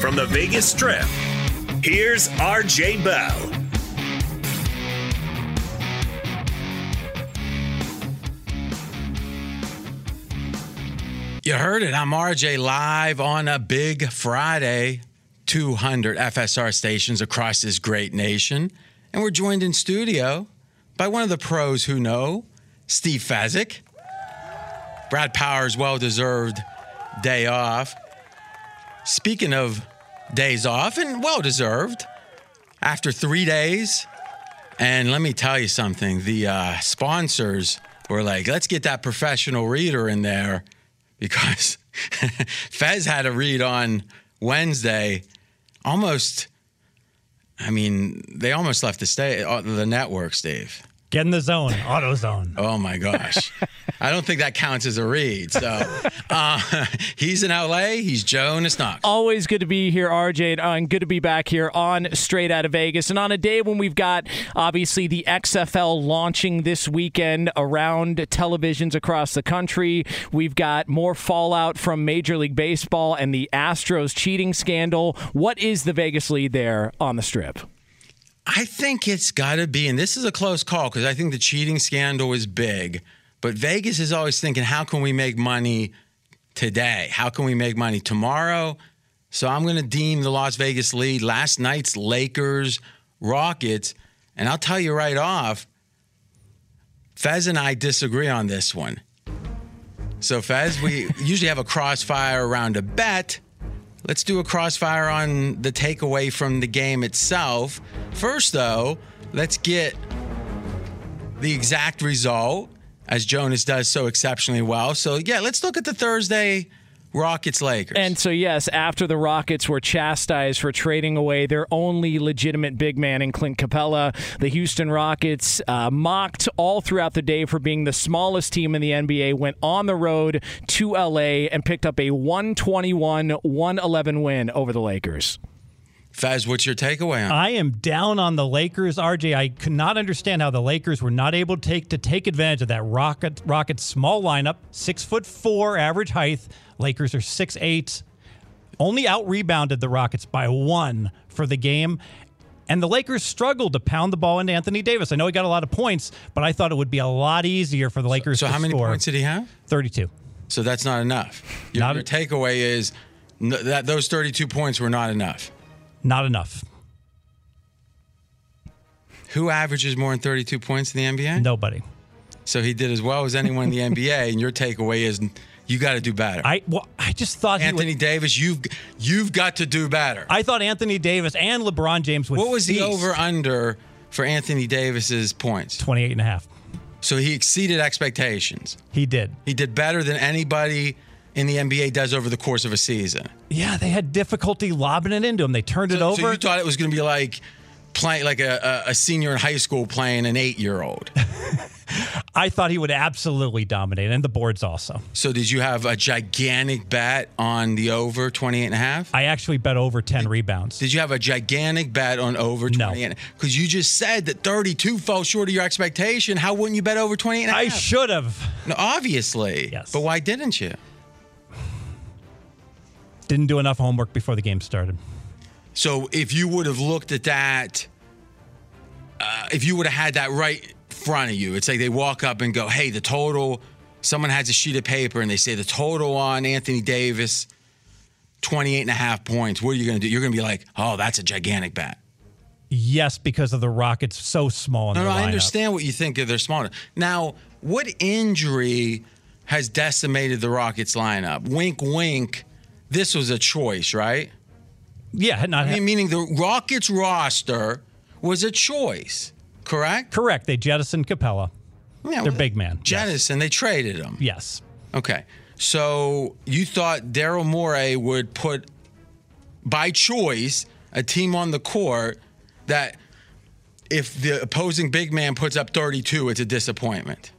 From the Vegas Strip, here's RJ Bell. You heard it. I'm RJ live on a big Friday. 200 FSR stations across this great nation. And we're joined in studio by one of the pros who know, Steve Fezzik. Brad Powers' well deserved day off. Speaking of days off, and well deserved, after three days, and let me tell you something the uh, sponsors were like, let's get that professional reader in there because Fez had a read on Wednesday almost I mean, they almost left the stay uh, the network, Steve. Get in the zone, auto zone. Oh my gosh. I don't think that counts as a read. So uh, he's in LA. He's Jonas Knox. Always good to be here, RJ, and good to be back here on Straight Out of Vegas. And on a day when we've got obviously the XFL launching this weekend around televisions across the country, we've got more fallout from Major League Baseball and the Astros cheating scandal. What is the Vegas lead there on the strip? I think it's got to be, and this is a close call because I think the cheating scandal is big. But Vegas is always thinking, how can we make money today? How can we make money tomorrow? So I'm going to deem the Las Vegas lead last night's Lakers Rockets. And I'll tell you right off, Fez and I disagree on this one. So, Fez, we usually have a crossfire around a bet. Let's do a crossfire on the takeaway from the game itself. First, though, let's get the exact result as Jonas does so exceptionally well. So, yeah, let's look at the Thursday Rockets Lakers. And so, yes, after the Rockets were chastised for trading away their only legitimate big man in Clint Capela, the Houston Rockets, uh, mocked all throughout the day for being the smallest team in the NBA, went on the road to LA and picked up a 121 111 win over the Lakers. Fez, what's your takeaway on? I am down on the Lakers, RJ. I could not understand how the Lakers were not able to take to take advantage of that Rocket Rocket small lineup, six foot four average height. Lakers are six eight. Only out rebounded the Rockets by one for the game. And the Lakers struggled to pound the ball into Anthony Davis. I know he got a lot of points, but I thought it would be a lot easier for the Lakers so to how many score. points did he have? 32. So that's not enough. Your, Not- your takeaway is that those 32 points were not enough. Not enough. Who averages more than 32 points in the NBA? Nobody. So he did as well as anyone in the NBA. And your takeaway is you got to do better. I well, I just thought he Anthony would, Davis, you've you've got to do better. I thought Anthony Davis and LeBron James would what was the over under for Anthony Davis's points? 28 and a half. So he exceeded expectations. He did. He did better than anybody in the NBA does over the course of a season. Yeah, they had difficulty lobbing it into him. They turned it over. so you thought it was going to be like playing like a, a, senior in high school playing an eight year old. I thought he would absolutely dominate, and the boards also. so did you have a gigantic bet on the over 28 and a half? I actually bet over 10 rebounds. Did you have a gigantic bet on over 28? No. 28? Because you just said that 32 fell short of your expectation. How wouldn't you bet over 28 and a half? I should have. No, obviously. Yes. But why didn't you? Didn't do enough homework before the game started. So if you would have looked at that, uh, if you would have had that right in front of you, it's like they walk up and go, hey, the total, someone has a sheet of paper and they say the total on Anthony Davis, 28 and a half points. What are you going to do? You're going to be like, oh, that's a gigantic bet. Yes, because of the Rockets so small in No, no, I understand what you think of their small. Now, what injury has decimated the Rockets lineup? Wink, wink. This was a choice, right? Yeah, not I mean, meaning the Rockets roster was a choice, correct? correct. They jettisoned Capela. Yeah, Their well, big man. Yes. Jettison, they traded him. Yes. Okay. So you thought Daryl Morey would put, by choice, a team on the court that if the opposing big man puts up 32, it's a disappointment.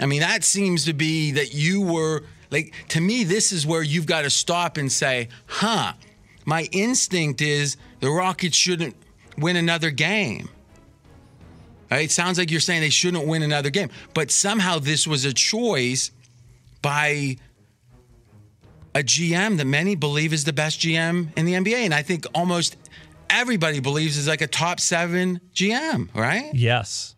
I mean, that seems to be that you were like, to me, this is where you've got to stop and say, huh, my instinct is the Rockets shouldn't win another game. Right? It sounds like you're saying they shouldn't win another game, but somehow this was a choice by a GM that many believe is the best GM in the NBA. And I think almost everybody believes is like a top seven GM, right? Yes.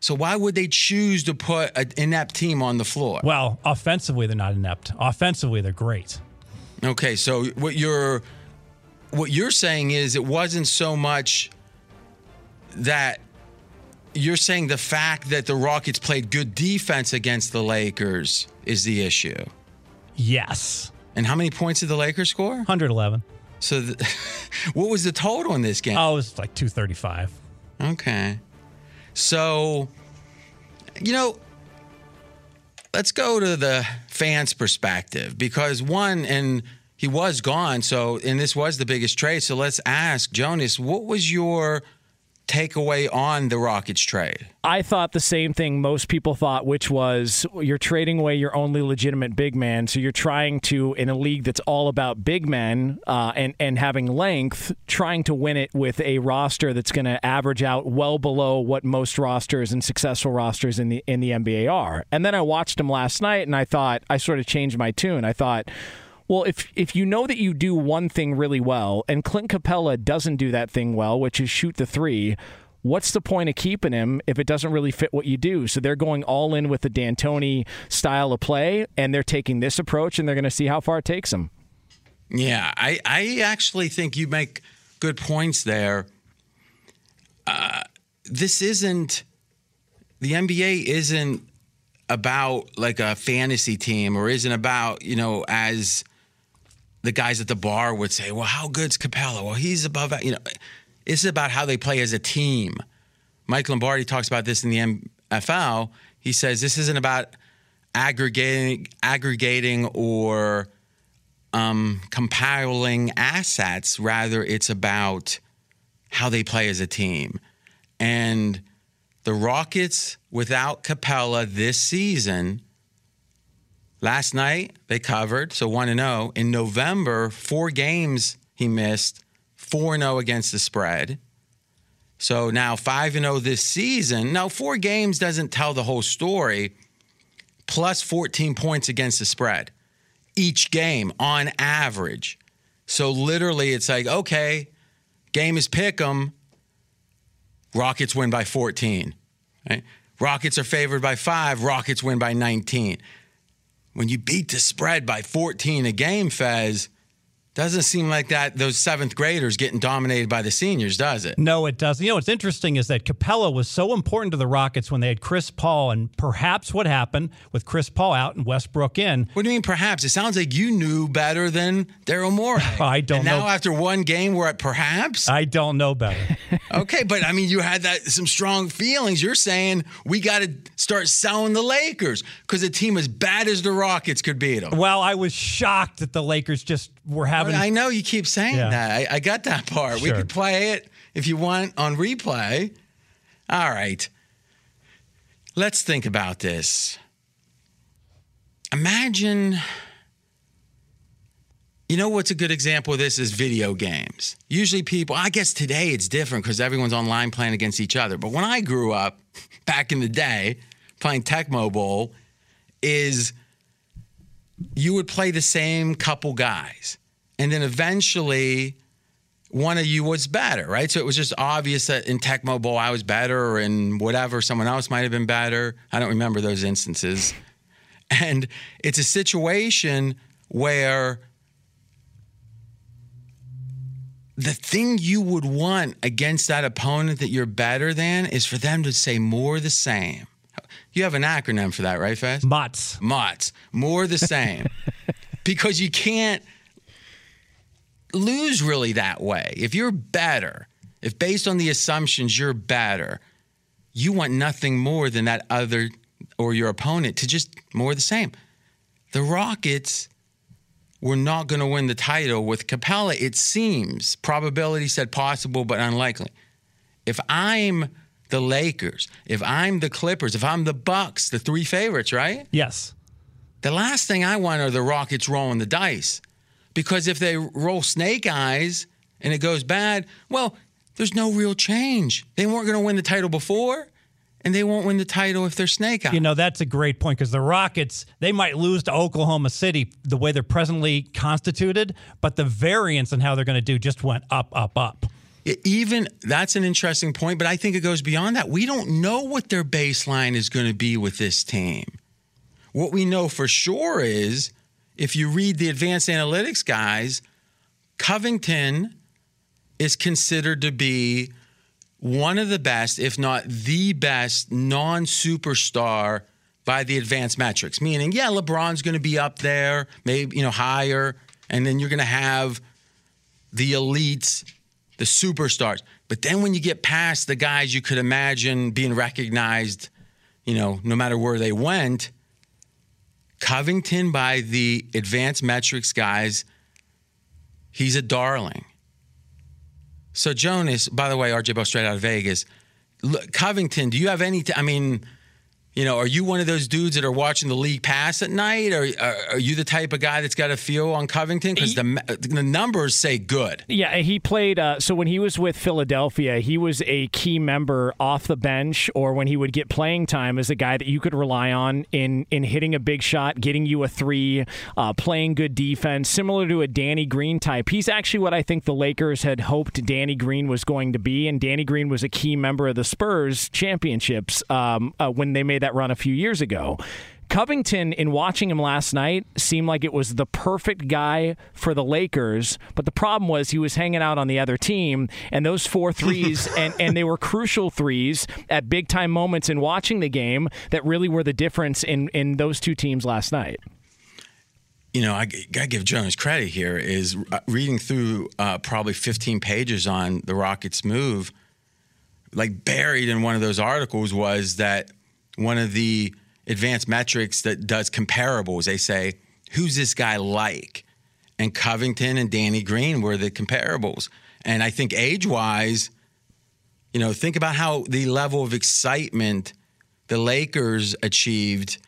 So why would they choose to put an inept team on the floor? Well, offensively, they're not inept. Offensively, they're great. Okay, so what you're what you're saying is it wasn't so much that you're saying the fact that the Rockets played good defense against the Lakers is the issue. Yes. And how many points did the Lakers score? 111. So, th- what was the total in this game? Oh, it was like 235. Okay. So, you know, let's go to the fans' perspective because one, and he was gone. So, and this was the biggest trade. So let's ask Jonas, what was your takeaway on the Rockets trade? I thought the same thing most people thought, which was you're trading away your only legitimate big man. So you're trying to, in a league that's all about big men uh, and and having length, trying to win it with a roster that's going to average out well below what most rosters and successful rosters in the in the NBA are. And then I watched him last night, and I thought I sort of changed my tune. I thought. Well, if if you know that you do one thing really well, and Clint Capela doesn't do that thing well, which is shoot the three, what's the point of keeping him if it doesn't really fit what you do? So they're going all in with the D'Antoni style of play, and they're taking this approach, and they're going to see how far it takes them. Yeah, I, I actually think you make good points there. Uh, this isn't, the NBA isn't about like a fantasy team or isn't about, you know, as the guys at the bar would say, well, how good's Capela? Well, he's above, that, you know, it's about how they play as a team. Mike Lombardi talks about this in the NFL. He says this isn't about aggregating, aggregating or um, compiling assets. Rather, it's about how they play as a team. And the Rockets, without Capela this season, last night they covered, so 1 0. In November, four games he missed, 4 0 against the spread. So now 5 0 this season. Now, four games doesn't tell the whole story, plus 14 points against the spread each game on average. So literally, it's like, okay, game is pick 'em. Rockets win by 14. Right? Rockets are favored by five. Rockets win by 19. When you beat the spread by 14 a game, Fez, doesn't seem like that those seventh graders getting dominated by the seniors, does it? No, it doesn't. You know, what's interesting is that Capela was so important to the Rockets when they had Chris Paul, and perhaps what happened with Chris Paul out and Westbrook in. What do you mean, perhaps? It sounds like you knew better than Daryl Morey. I don't and know. Now, after one game, we're at perhaps? I don't know better. okay, but I mean, you had that some strong feelings. You're saying we got to start selling the Lakers because a team as bad as the Rockets could beat them. well, I was shocked that the Lakers just were having. I know you keep saying Yeah. that. I, I got that part. We could play it if you want on replay. All right. Let's think about this. Imagine, you know what's a good example of this is video games. Usually people, I guess today it's different because everyone's online playing against each other. But when I grew up back in the day playing Tecmo Bowl, is you would play the same couple guys. And then eventually one of you was better, right? So it was just obvious that in Tecmo Bowl I was better or in whatever someone else might have been better. I don't remember those instances. And it's a situation where the thing you would want against that opponent that you're better than is for them to say more the same. You have an acronym for that, right, Fez? Mutts. Mutts. More the same. because you can't lose really that way. If you're better, if based on the assumptions you're better, you want nothing more than that other or your opponent to just more the same. The Rockets were not going to win the title with Capela, it seems. Probability said possible, but unlikely. If I'm the Lakers, if I'm the Clippers, if I'm the Bucks, the three favorites, right? Yes. The last thing I want are the Rockets rolling the dice. Because if they roll snake eyes and it goes bad, well, there's no real change. They weren't going to win the title before, and they won't win the title if they're snake eyes. You know, that's a great point because the Rockets, they might lose to Oklahoma City the way they're presently constituted, but the variance in how they're going to do just went up, up, up. Even that's an interesting point, but I think it goes beyond that. We don't know what their baseline is going to be with this team. What we know for sure is if you read the advanced analytics guys, Covington is considered to be one of the best, if not the best, non superstar by the advanced metrics. Meaning, yeah, LeBron's going to be up there, maybe, you know, higher, and then you're going to have the elites, the superstars. But then when you get past the guys you could imagine being recognized, you know, no matter where they went, Covington by the advanced metrics guys, he's a darling. So Jonas, by the way, RJ Bell straight out of Vegas. Look, Covington, do you have any? T- I mean, you know, are you one of those dudes that are watching the league pass at night, or are, are you the type of guy that's got a feel on Covington? Because the the numbers say good. Yeah, he played. Uh, so when he was with Philadelphia, he was a key member off the bench, or when he would get playing time as a guy that you could rely on in in hitting a big shot, getting you a three, uh, playing good defense, similar to a Danny Green type. He's actually what I think the Lakers had hoped Danny Green was going to be, and Danny Green was a key member of the Spurs championships um, uh, when they made that run a few years ago. Covington, in watching him last night, seemed like it was the perfect guy for the Lakers. But the problem was he was hanging out on the other team, and those four threes, and, and they were crucial threes at big time moments in watching the game that really were the difference in, in those two teams last night. you know, I gotta give Jonas credit here. Is uh, reading through uh, probably 15 pages on the Rockets' move. Like buried in one of those articles was that one of the advanced metrics that does comparables. They say, "Who's this guy like?" and Covington and Danny Green were the comparables. And I think age wise, you know, think about how the level of excitement the Lakers achieved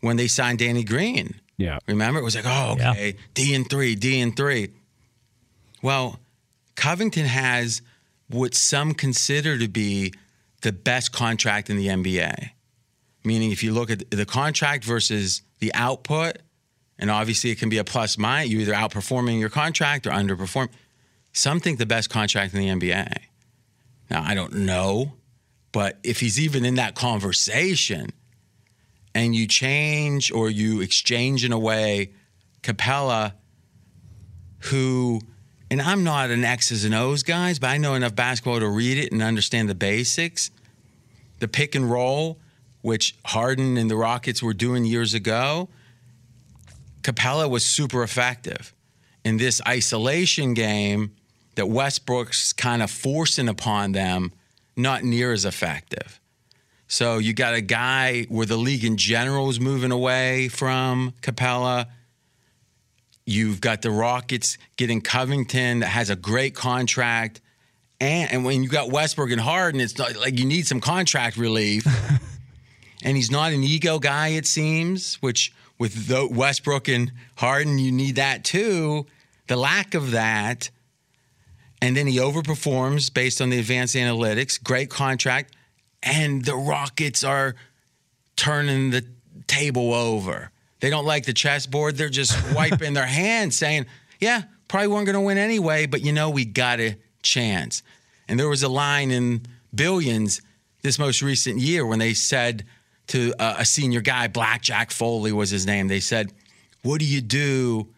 when they signed Danny Green. Yeah. Remember? It was like, oh, okay, D and three, D and three. Well, Covington has what some consider to be the best contract in the NBA. Meaning, if you look at the contract versus the output, and obviously it can be a plus minus, you're either outperforming your contract or underperforming. Some think the best contract in the NBA. Now, I don't know, but if he's even in that conversation and you change or you exchange in a way Capela, who, and I'm not an X's and O's guys, but I know enough basketball to read it and understand the basics. The pick and roll, which Harden and the Rockets were doing years ago, Capela was super effective. In this isolation game that Westbrook's kind of forcing upon them, not near as effective. So you got a guy where the league in general is moving away from Capela. You've got the Rockets getting Covington that has a great contract. And, and when you got Westbrook and Harden, it's like you need some contract relief. and he's not an ego guy, it seems, which with the Westbrook and Harden, you need that too. The lack of that. And then he overperforms based on the advanced analytics. Great contract. And the Rockets are turning the table over. They don't like the chessboard. They're just wiping their hands, saying, Yeah, probably weren't going to win anyway, but you know, we got a chance. And there was a line in Billions this most recent year when they said to a, a senior guy, Blackjack Foley was his name, they said, What do you do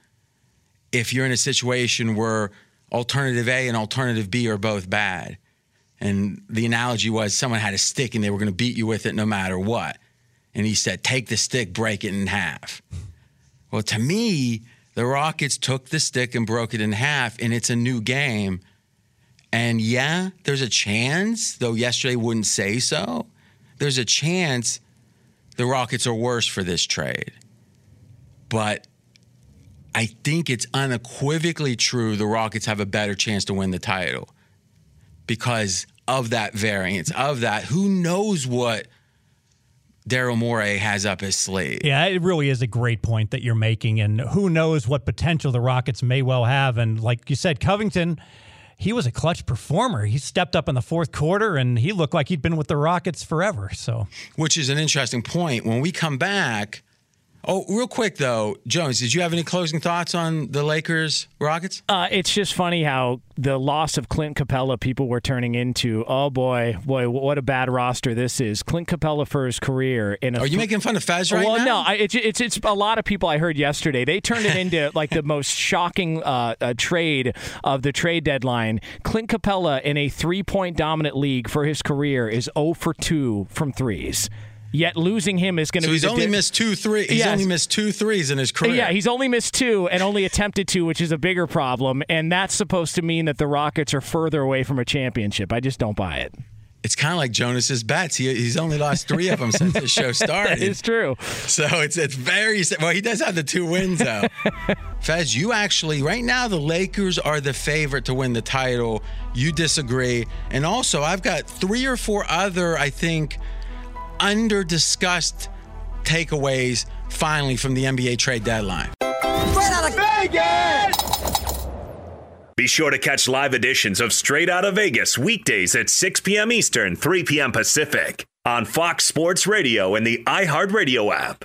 if you're in a situation where alternative A and alternative B are both bad? And the analogy was someone had a stick and they were going to beat you with it no matter what. And he said, Take the stick, break it in half. Well, to me, the Rockets took the stick and broke it in half, and it's a new game. And yeah, there's a chance, though yesterday wouldn't say so, there's a chance the Rockets are worse for this trade. But I think it's unequivocally true the Rockets have a better chance to win the title because of that variance, of that. Who knows what Daryl Morey has up his sleeve? Yeah, it really is a great point that you're making. And who knows what potential the Rockets may well have. And like you said, Covington, he was a clutch performer. He stepped up in the fourth quarter and he looked like he'd been with the Rockets forever. So, which is an interesting point. When we come back, Oh, real quick though, Jones, did you have any closing thoughts on the Lakers Rockets? Uh, it's just funny how the loss of Clint Capela people were turning into. Oh boy, boy, what a bad roster this is. Clint Capela for his career. In a Are you making fun of Fez right well, now? no, I, it's, it's it's a lot of people I heard yesterday. They turned it into like the most shocking uh, uh, trade of the trade deadline. Clint Capela in a three point dominant league for his career is 0 for 2 from threes. Yet losing him is going to so be. he's only di- missed two three. He's yes. only missed two threes in his uh, career. Yeah, he's only missed two and only attempted two, which is a bigger problem. And that's supposed to mean that the Rockets are further away from a championship. I just don't buy it. It's kind of like Jonas's bets. He, he's only lost three of them since the show started. It's true. So it's it's very well. He does have the two wins though. Fez, you actually right now the Lakers are the favorite to win the title. You disagree, and also I've got three or four other I think under discussed takeaways finally from the NBA trade deadline. Straight out of Vegas! Be sure to catch live editions of Straight Out of Vegas weekdays at 6 p.m. Eastern, 3 p.m. Pacific on Fox Sports Radio and the iHeartRadio app.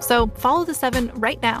So follow the seven right now.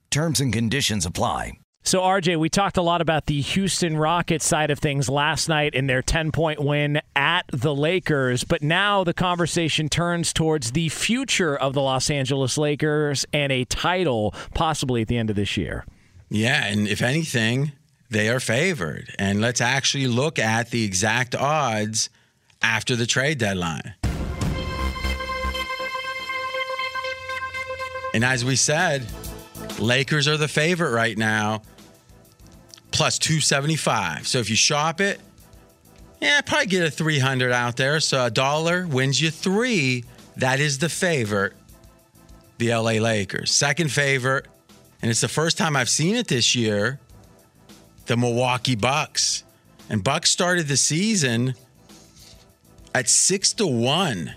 Terms and conditions apply. So, RJ, we talked a lot about the Houston Rockets side of things last night in their 10 point win at the Lakers, but now the conversation turns towards the future of the Los Angeles Lakers and a title possibly at the end of this year. Yeah, and if anything, they are favored. And let's actually look at the exact odds after the trade deadline. And as we said, Lakers are the favorite right now, plus 275. So if you shop it, yeah, probably get a 300 out there. So a dollar wins you three. That is the favorite, the LA Lakers. Second favorite, and it's the first time I've seen it this year, the Milwaukee Bucks. And Bucks started the season at six to one,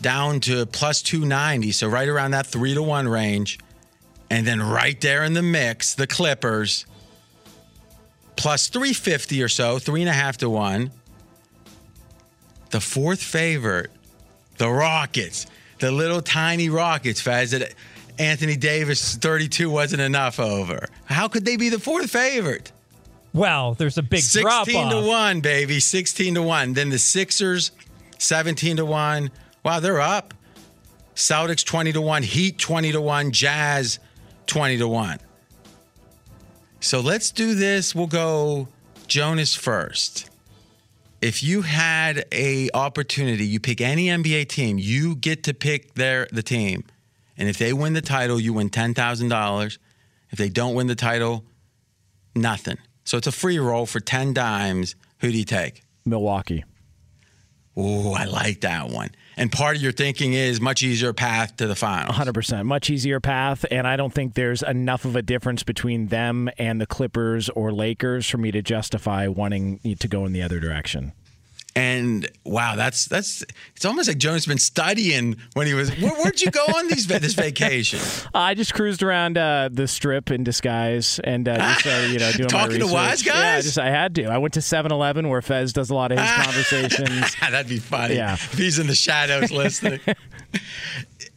down to plus 290. So right around that three to one range. And then right there in the mix, the Clippers, plus 350 or so, three and a half to one. The fourth favorite, the Rockets, the little tiny Rockets, Faz, that Anthony Davis 32 wasn't enough over. How could they be the fourth favorite? Well, there's a big 16 drop to off. 1, baby. 16 to 1. Then the Sixers, 17 to 1. Wow, they're up. Celtics 20 to 1, Heat 20 to 1, Jazz 20 to 1. So let's do this. We'll go Jonas first. If you had a opportunity, you pick any NBA team, you get to pick their the team. And if they win the title, you win $10,000. If they don't win the title, nothing. So it's a free roll for 10 dimes. Who do you take? Milwaukee. Oh, I like that one. And part of your thinking is much easier path to the finals. 100%. Much easier path. And I don't think there's enough of a difference between them and the Clippers or Lakers for me to justify wanting to go in the other direction. And wow, that's that's it's almost like Jonas been studying when he was. Where, where'd you go on these this vacation? I just cruised around uh, the strip in disguise and uh, just uh, you know doing Talking my to wise research. Yeah, guys? just I had to. I went to 7-Eleven where Fez does a lot of his conversations. That'd be funny. Yeah. if he's in the shadows listening.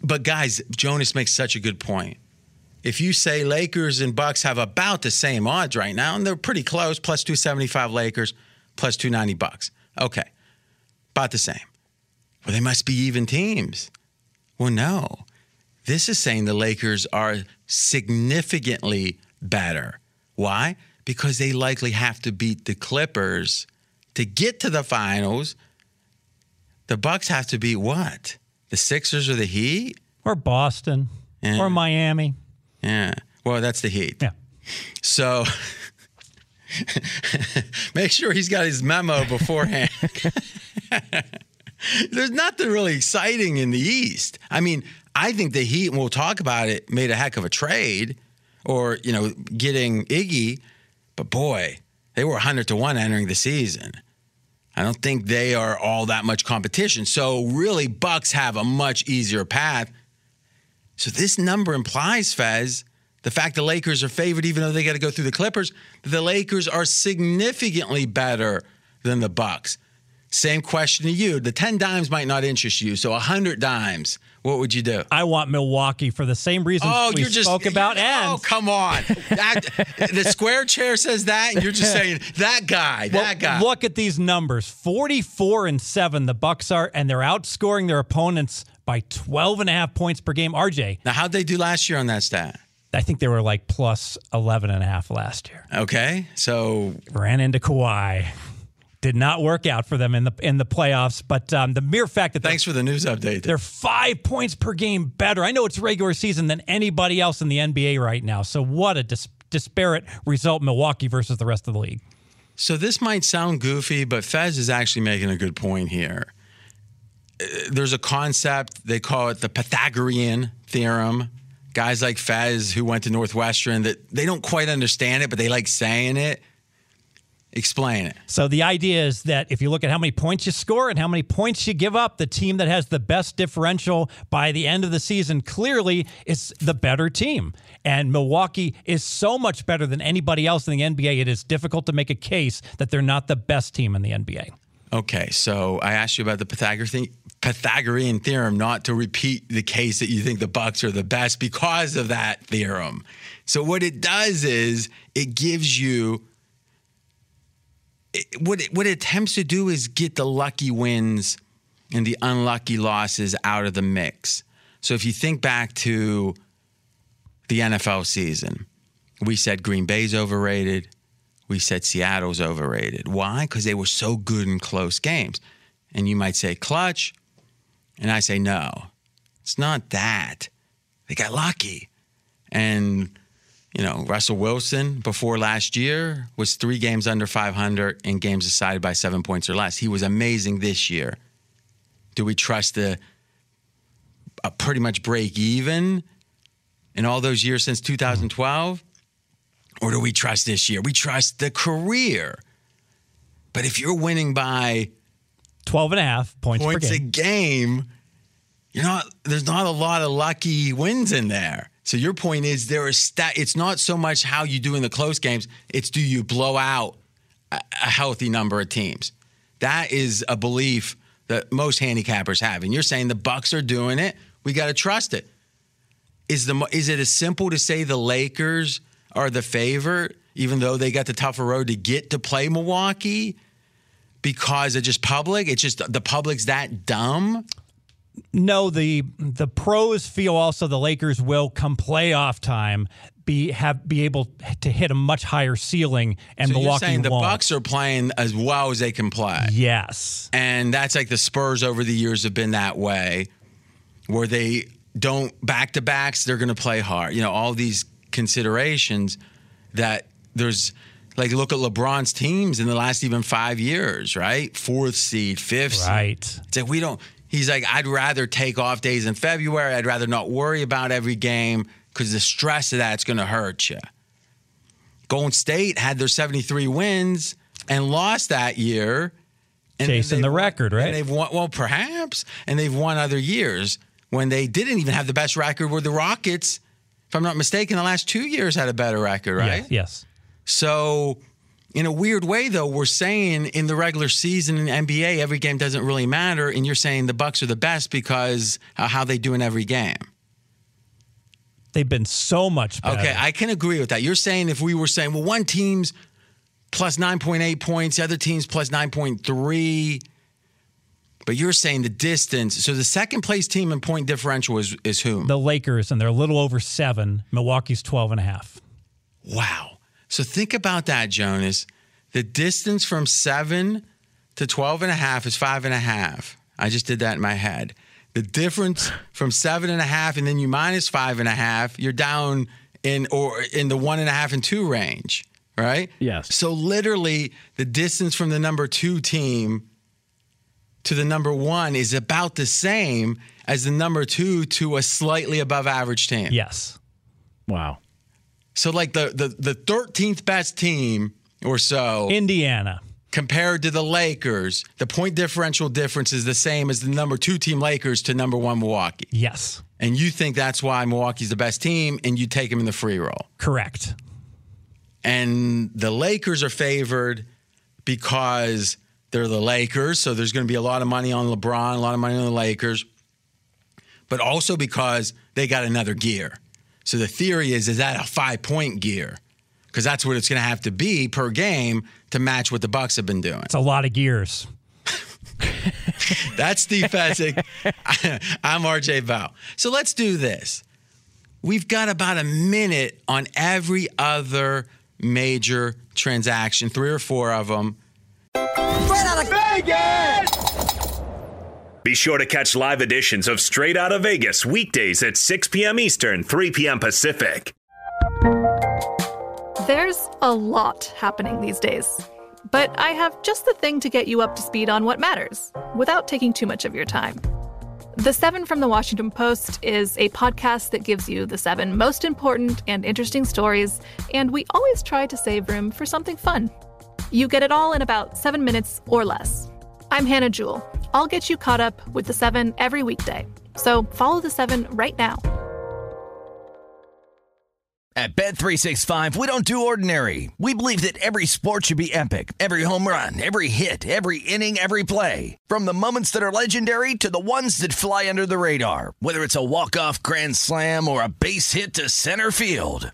but guys, Jonas makes such a good point. If you say Lakers and Bucks have about the same odds right now, and they're pretty close, plus 275 Lakers, plus 290 Bucks. Okay. About the same. Well, they must be even teams. Well, no. This is saying the Lakers are significantly better. Why? Because they likely have to beat the Clippers to get to the finals. The Bucks have to beat what? The Sixers or the Heat? Or Boston. Yeah. Or Miami. Yeah. Well, that's the Heat. Yeah. So make sure he's got his memo beforehand. There's nothing really exciting in the East. I mean, I think the Heat, and we'll talk about it, made a heck of a trade or, you know, getting Iggy. But boy, they were 100 to 1 entering the season. I don't think they are all that much competition. So really, Bucks have a much easier path. So this number implies, Fez, the fact the Lakers are favored, even though they got to go through the Clippers, the Lakers are significantly better than the Bucks. Same question to you. The 10 dimes might not interest you. So 100 dimes, what would you do? I want Milwaukee for the same reasons Oh, we you're just spoke about. Oh, and come on. That, the square chair says that, and you're just saying that guy, Well, that guy. Look at these numbers: forty-four and seven. The Bucks are, and they're outscoring their opponents by 12 and a half points per game. RJ, Now, how'd they do last year on that stat? I think they were like plus 11 and a half last year. Okay, so Ran into Kawhi. Did not work out for them in the in the playoffs, but um, the mere fact that thanks for the news update. they're five points per game better. I know it's regular season than anybody else in the NBA right now. So what a dis- disparate result, Milwaukee versus the rest of the league. So this might sound goofy, but Fez is actually making a good point here. Uh, There's a concept, they call it the Pythagorean theorem. Guys like Fez who went to Northwestern that they don't quite understand it, but they like saying it. Explain it. So the idea is that if you look at how many points you score and how many points you give up, the team that has the best differential by the end of the season clearly is the better team. And Milwaukee is so much better than anybody else in the NBA. It is difficult to make a case that they're not the best team in the NBA. Okay, so I asked you about the Pythagor- Pythagorean theorem, not to repeat the case that you think the Bucks are the best because of that theorem. So what it does is it gives you it, what it, what it attempts to do is get the lucky wins and the unlucky losses out of the mix. So if you think back to the NFL season, we said Green Bay's overrated. We said Seattle's overrated. Why? Because they were so good in close games. And you might say clutch. And I say, no, it's not that. They got lucky. And, you know, Russell Wilson before last year was three games under 500 in games decided by seven points or less. He was amazing this year. Do we trust the uh, pretty much break even in all those years since 2012? Or do we trust this year? We trust the career. But if you're winning by 12 and a half points, points per a game. game, you're not there's not a lot of lucky wins in there. So your point is there is stat it's not so much how you do in the close games, it's do you blow out a, a healthy number of teams. That is a belief that most handicappers have. And you're saying the Bucks are doing it. We got to trust it. Is the is it as simple to say the Lakers are the favorite, even though they got the tougher road to get to play Milwaukee? Because it's just public. It's just the public's that dumb. No, the the pros feel also the Lakers will come playoff time be have be able to hit a much higher ceiling, and so Milwaukee you're saying the won't. Bucks are playing as well as they can play. Yes, and that's like the Spurs over the years have been that way, where they don't back to backs. They're going to play hard. You know, all these considerations that there's like look at LeBron's teams in the last even five years, right? Fourth seed, fifth seed. Right. It's like we don't. He's like, I'd rather take off days in February. I'd rather not worry about every game because the stress of that's going to hurt you. Golden State had their 73 wins and lost that year. And Chasing the record, right? And they've won, well, perhaps. And they've won other years when they didn't even have the best record. Where the Rockets, if I'm not mistaken, the last two years had a better record, right? Yes, yes. So in a weird way, though, we're saying in the regular season in NBA, every game doesn't really matter, and you're saying the Bucks are the best because how they do in every game. They've been so much better. Okay, I can agree with that. You're saying if we were saying, well, one team's plus 9.8 points, the other team's plus 9.3, but you're saying the distance. So the second place team in point differential is, is whom? The Lakers, and they're a little over seven. Milwaukee's 12 and a half. Wow. So think about that, Jonas. The distance from seven to 12 and a half is five and a half. I just did that in my head. The difference from seven and a half and then you minus five and a half, you're down in or in the one and a half and two range, right? Yes. So literally the distance from the number two team to the number one is about the same as the number two to a slightly above average team. Yes. Wow. So like the the the thirteenth best team or so, Indiana. compared to the Lakers, the point differential difference is the same as the number two team Lakers to number one Milwaukee. Yes. And you think that's why Milwaukee's the best team, and you take them in the free roll. Correct. And the Lakers are favored because they're the Lakers, so there's going to be a lot of money on LeBron, a lot of money on the Lakers, but also because they got another gear. So the theory is, is that a five point gear? Because that's what it's going to have to be per game to match what the Bucks have been doing. It's a lot of gears. That's Steve Fezzik. I'm RJ Bell. So let's do this. We've got about a minute on every other major transaction, three or four of them. Straight out of Vegas! Be sure to catch live editions of Straight Out of Vegas weekdays at 6 p.m. Eastern, 3 p.m. Pacific. There's a lot happening these days. But I have just the thing to get you up to speed on what matters without taking too much of your time. The Seven from the Washington Post is a podcast that gives you the seven most important and interesting stories, and we always try to save room for something fun. You get it all in about seven minutes or less. I'm Hannah Jewell. I'll get you caught up with the seven every weekday. So follow the seven right now. At Bet365, we don't do ordinary. We believe that every sport should be epic. Every home run, every hit, every inning, every play. From the moments that are legendary to the ones that fly under the radar. Whether it's a walk-off grand slam or a base hit to center field.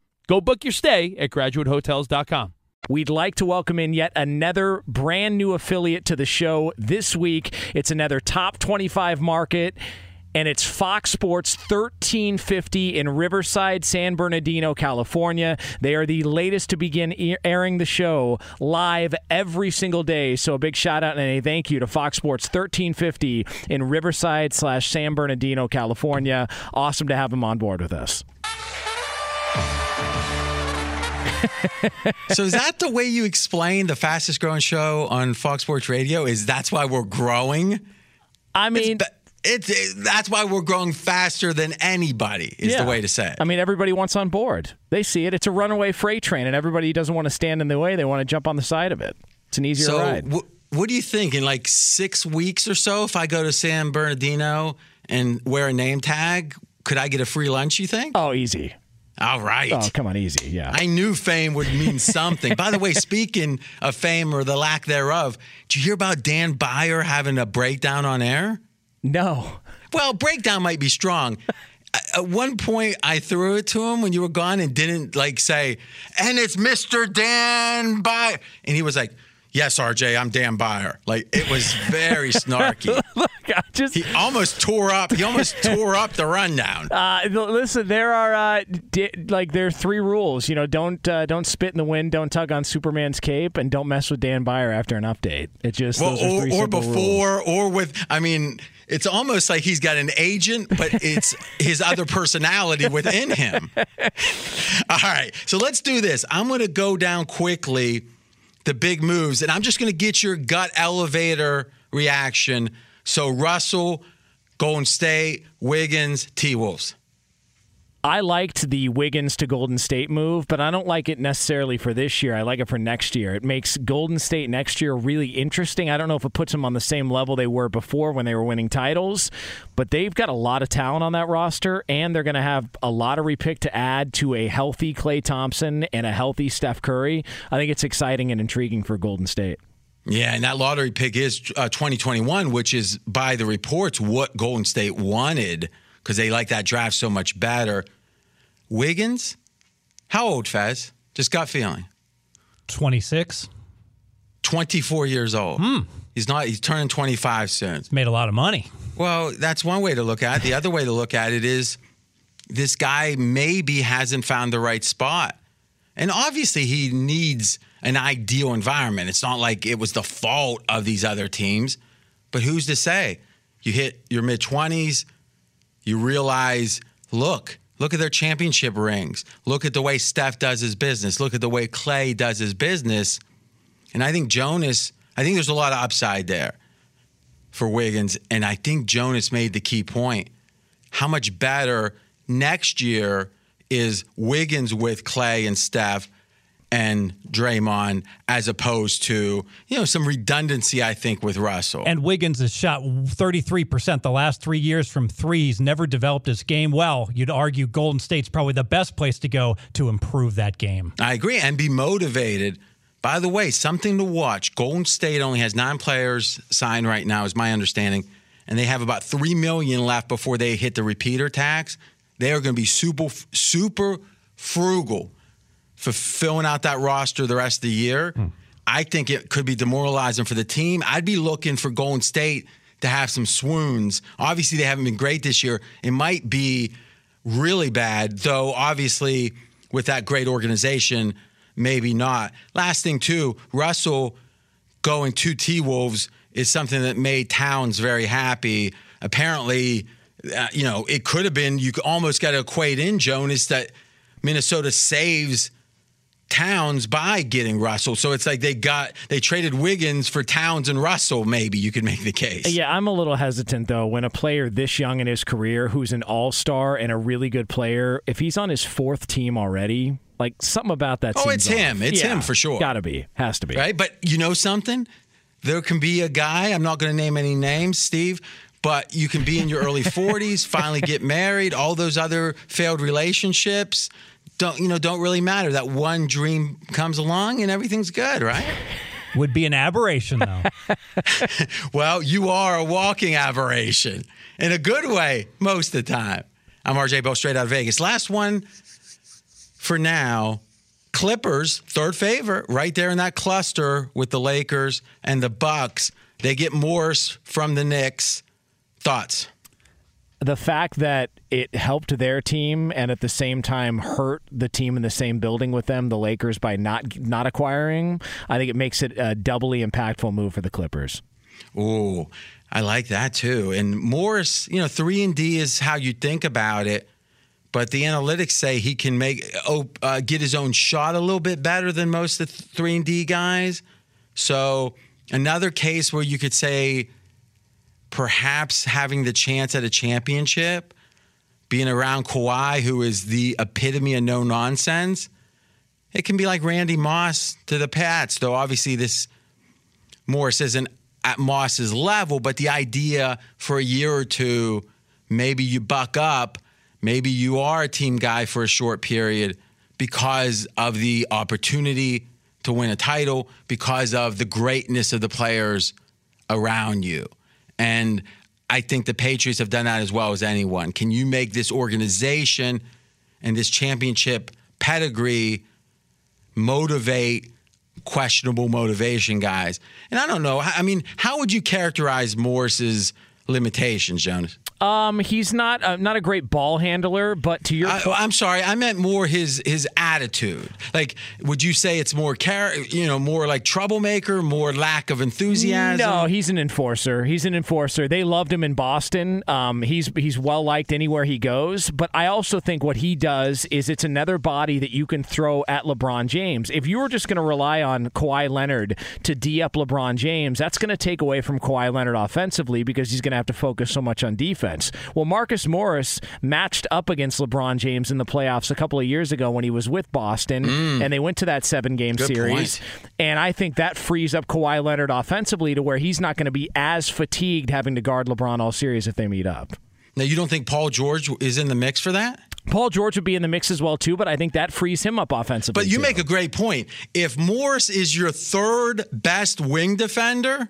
Go book your stay at graduatehotels.com. we'd like to welcome in yet another brand new affiliate to the show this week. It's another top 25 market and it's Fox Sports 1350 in Riverside, San Bernardino, California. They are the latest to begin airing the show live every single day. So a big shout out and a thank you to Fox Sports 1350 in Riverside slash San Bernardino, California. Awesome to have them on board with us. So is that the way you explain the fastest growing show on Fox Sports Radio? Is that's why we're growing? I mean, it's, it, that's why we're growing faster than anybody is yeah. the way to say it. I mean, everybody wants on board. They see it. It's a runaway freight train, and everybody doesn't want to stand in the way. They want to jump on the side of it. It's an easier so, ride. W- what do you think in like six weeks or so? If I go to San Bernardino and wear a name tag, could I get a free lunch? You think? Oh, easy. All right. Oh, come on, easy. Yeah. I knew fame would mean something. By the way, speaking of fame or the lack thereof, did you hear about Dan Beyer having a breakdown on air? No. Well, breakdown might be strong. At one point, I threw it to him when you were gone and didn't like say, and it's Mr. Dan Beyer. And he was like, Yes, RJ, I'm Dan Beyer. Like it was very snarky. Look, I just he almost tore up. He almost tore up the rundown. Uh, listen, there are uh, di- like there are three rules. You know, don't uh, don't spit in the wind, don't tug on Superman's cape, and don't mess with Dan Beyer after an update. It just well, or, or before rules. or with. I mean, it's almost like he's got an agent, but it's his other personality within him. All right, so let's do this. I'm going to go down quickly the big moves. And I'm just going to get your gut elevator reaction. So, Russell, Golden State, Wiggins, T Wolves. I liked the Wiggins to Golden State move, but I don't like it necessarily for this year. I like it for next year. It makes Golden State next year really interesting. I don't know if it puts them on the same level they were before when they were winning titles, but they've got a lot of talent on that roster, and they're going to have a lottery pick to add to a healthy Klay Thompson and a healthy Steph Curry. I think it's exciting and intriguing for Golden State. Yeah, and that lottery pick is uh, 2021, which is by the reports what Golden State wanted because they like that draft so much better. Wiggins, how old, Fez? Just gut feeling. 26. 24 years old. Hmm. He's not, he's turning 25 soon. He's made a lot of money. Well, that's one way to look at it. The other way to look at it is this guy maybe hasn't found the right spot. And obviously, he needs an ideal environment. It's not like it was the fault of these other teams, but who's to say? You hit your mid 20s, you realize, look, look at their championship rings. Look at the way Steph does his business. Look at the way Klay does his business. And I think Jonas, I think there's a lot of upside there for Wiggins. And I think Jonas made the key point. How much better next year is Wiggins with Klay and Steph and Draymond as opposed to, you know, some redundancy, I think, with Russell. And Wiggins has shot 33% the last three years from threes, never developed his game well. You'd argue Golden State's probably the best place to go to improve that game. I agree and be motivated. By the way, something to watch. Golden State only has nine players signed right now, is my understanding, and they have about three million left before they hit the repeater tax. They are going to be super, super frugal for filling out that roster the rest of the year. Hmm. I think it could be demoralizing for the team. I'd be looking for Golden State to have some swoons. Obviously, they haven't been great this year. It might be really bad, though, obviously, with that great organization, maybe not. Last thing, too, Russell going to T Wolves is something that made Towns very happy. Apparently, uh, you know, it could have been, you almost got to equate in, Jonas, that Minnesota saves Towns by getting Russell. So it's like they got they traded Wiggins for Towns and Russell. Maybe you could make the case. Yeah, I'm a little hesitant though when a player this young in his career, who's an All Star and a really good player, if he's on his fourth team already, like something about that. Oh, it's off. him. It's yeah, him for sure. Got to be. Has to be. Right. But you know something? There can be a guy. I'm not going to name any names, Steve. But you can be in your early 40s, finally get married, all those other failed relationships don't you know don't really matter. That one dream comes along and everything's good, right? Would be an aberration, though. well, you are a walking aberration in a good way most of the time. I'm RJ Bell, straight out of Vegas. Last one for now. Clippers, third favorite, right there in that cluster with the Lakers and the Bucks. They get Morris from the Knicks. Thoughts? the fact that it helped their team and at the same time hurt the team in the same building with them, the Lakers, by not not acquiring, I think it makes it a doubly impactful move for the Clippers. Ooh, I like that too. And Morris, you know, three and D is how you think about it, but the analytics say he can make oh, uh, get his own shot a little bit better than most of the three and D guys. So another case where you could say perhaps having the chance at a championship, being around Kawhi, who is the epitome of no nonsense, it can be like Randy Moss to the Pats. Though obviously this Morris isn't at Moss's level, but the idea for a year or two, maybe you buck up, maybe you are a team guy for a short period because of the opportunity to win a title, because of the greatness of the players around you. And I think the Patriots have done that as well as anyone. Can you make this organization and this championship pedigree motivate questionable motivation guys? And I don't know. I mean, how would you characterize Morris's limitations, Jonas? Um, he's not uh, not a great ball handler, but to your I, point, I'm sorry, I meant more his his attitude. Like, would you say it's more char- you know, more like troublemaker, more lack of enthusiasm? No, he's an enforcer. He's an enforcer. They loved him in Boston. Um, he's he's well liked anywhere he goes. But I also think what he does is it's another body that you can throw at LeBron James. If you were just going to rely on Kawhi Leonard to d up LeBron James, that's going to take away from Kawhi Leonard offensively because he's going to have to focus so much on defense. Well, Marcus Morris matched up against LeBron James in the playoffs a couple of years ago when he was with Boston, mm. and they went to that seven game Good series. point. And I think that frees up Kawhi Leonard offensively to where he's not going to be as fatigued having to guard LeBron all series if they meet up. Now, you don't think Paul George is in the mix for that? Paul George would be in the mix as well too, but I think that frees him up offensively. But you too. make a great point. If Morris is your third best wing defender,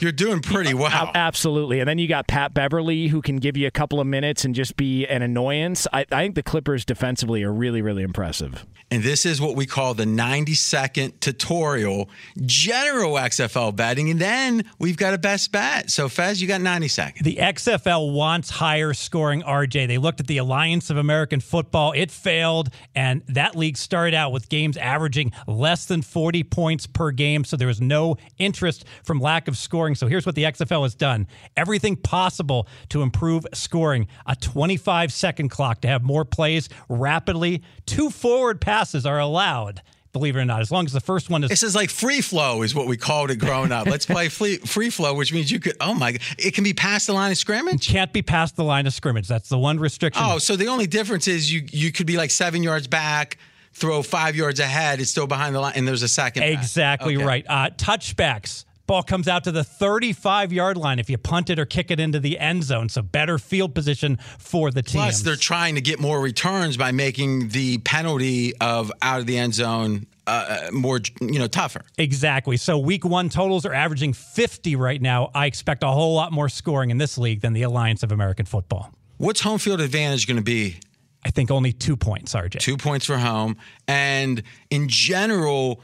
you're doing pretty well. A- Absolutely. And then you got Pat Beverley who can give you a couple of minutes and just be an annoyance. I, I think the Clippers defensively are really, really impressive. And this is what we call the 90 second tutorial, general XFL betting. And then we've got a best bet. So, Fez, you got 90 seconds. The XFL wants higher scoring RJ. They looked at the Alliance of American Football. It failed, and that league started out with games averaging less than 40 points per game. So there was no interest from lack of scoring. So here's what the XFL has done everything possible to improve scoring. A 25 second clock to have more plays rapidly. Two forward passes are allowed. Believe it or not, as long as the first one is This is like free flow, is what we called it growing up. Let's play free, free flow, which means you could, oh my, it can be past the line of scrimmage? It can't be past the line of scrimmage. That's the one restriction. Oh, so the only difference is you you could be like seven yards back, throw five yards ahead, it's still behind the line, and there's a second. Exactly Okay. right. Uh, touchbacks. Ball comes out to the 35 yard line if you punt it or kick it into the end zone. So better field position for the team. Plus, they're trying to get more returns by making the penalty of out of the end zone uh, uh, more, you know, tougher. Exactly. So week one totals are averaging 50 right now. I expect a whole lot more scoring in this league than the Alliance of American Football. What's home field advantage going to be? I think only two points, RJ. Two points for home, and in general.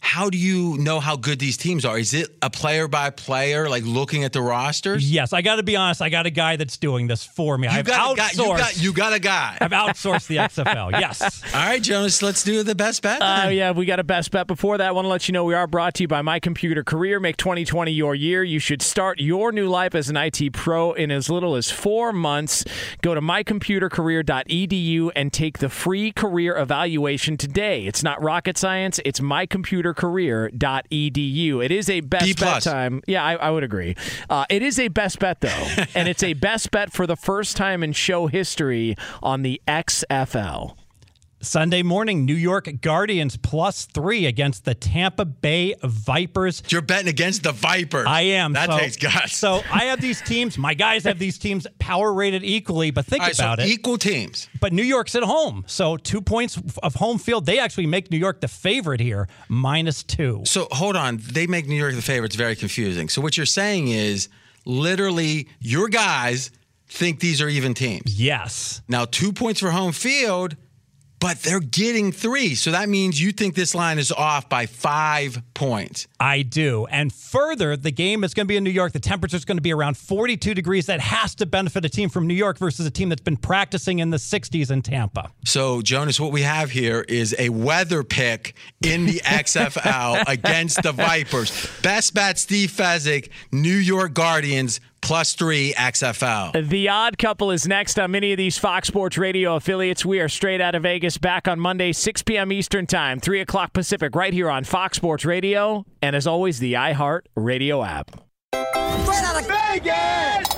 How do you know how good these teams are? Is it a player by player, like looking at the rosters? Yes, I got to be honest. I got a guy that's doing this for me. You I've got, a guy, outsourced. you, got, you got a guy. I've outsourced the XFL. Yes. All right, Jonas, let's do the best bet. Uh, yeah, we got a best bet. Before that, I want to let you know we are brought to you by My Computer Career. Make 2020 your year. You should start your new life as an IT pro in as little as four months. Go to mycomputercareer.edu and take the free career evaluation today. It's not rocket science. It's mycomputercareer.edu. It is a best B bet time. Yeah, I, I would agree. Uh, it is a best bet though, and it's a best bet for the first time in show history on the XFL. Sunday morning, New York Guardians plus three against the Tampa Bay Vipers. You're betting against the Vipers. I am. That so, takes guts. So I have these teams. My guys have these teams power rated equally, but think right, so about it. equal teams. But New York's at home, so two points of home field. They actually make New York the favorite here, minus two. So hold on, they make New York the favorite. It's very confusing. So what you're saying is, literally, your guys think these are even teams. Yes. Now, two points for home field. But they're getting three. So that means you think this line is off by five points. I do. And further, the game is going to be in New York. The temperature is going to be around 42 degrees. That has to benefit a team from New York versus a team that's been practicing in the 60s in Tampa. So, Jonas, what we have here is a weather pick in the XFL against the Vipers. Best bet, Steve Fezzik, New York Guardians plus three XFL. The odd couple is next on many of these Fox Sports Radio affiliates. We are straight out of Vegas, back on Monday, 6 p.m. Eastern Time, 3 o'clock Pacific, right here on Fox Sports Radio, and as always, the iHeart Radio app. Straight out of Vegas!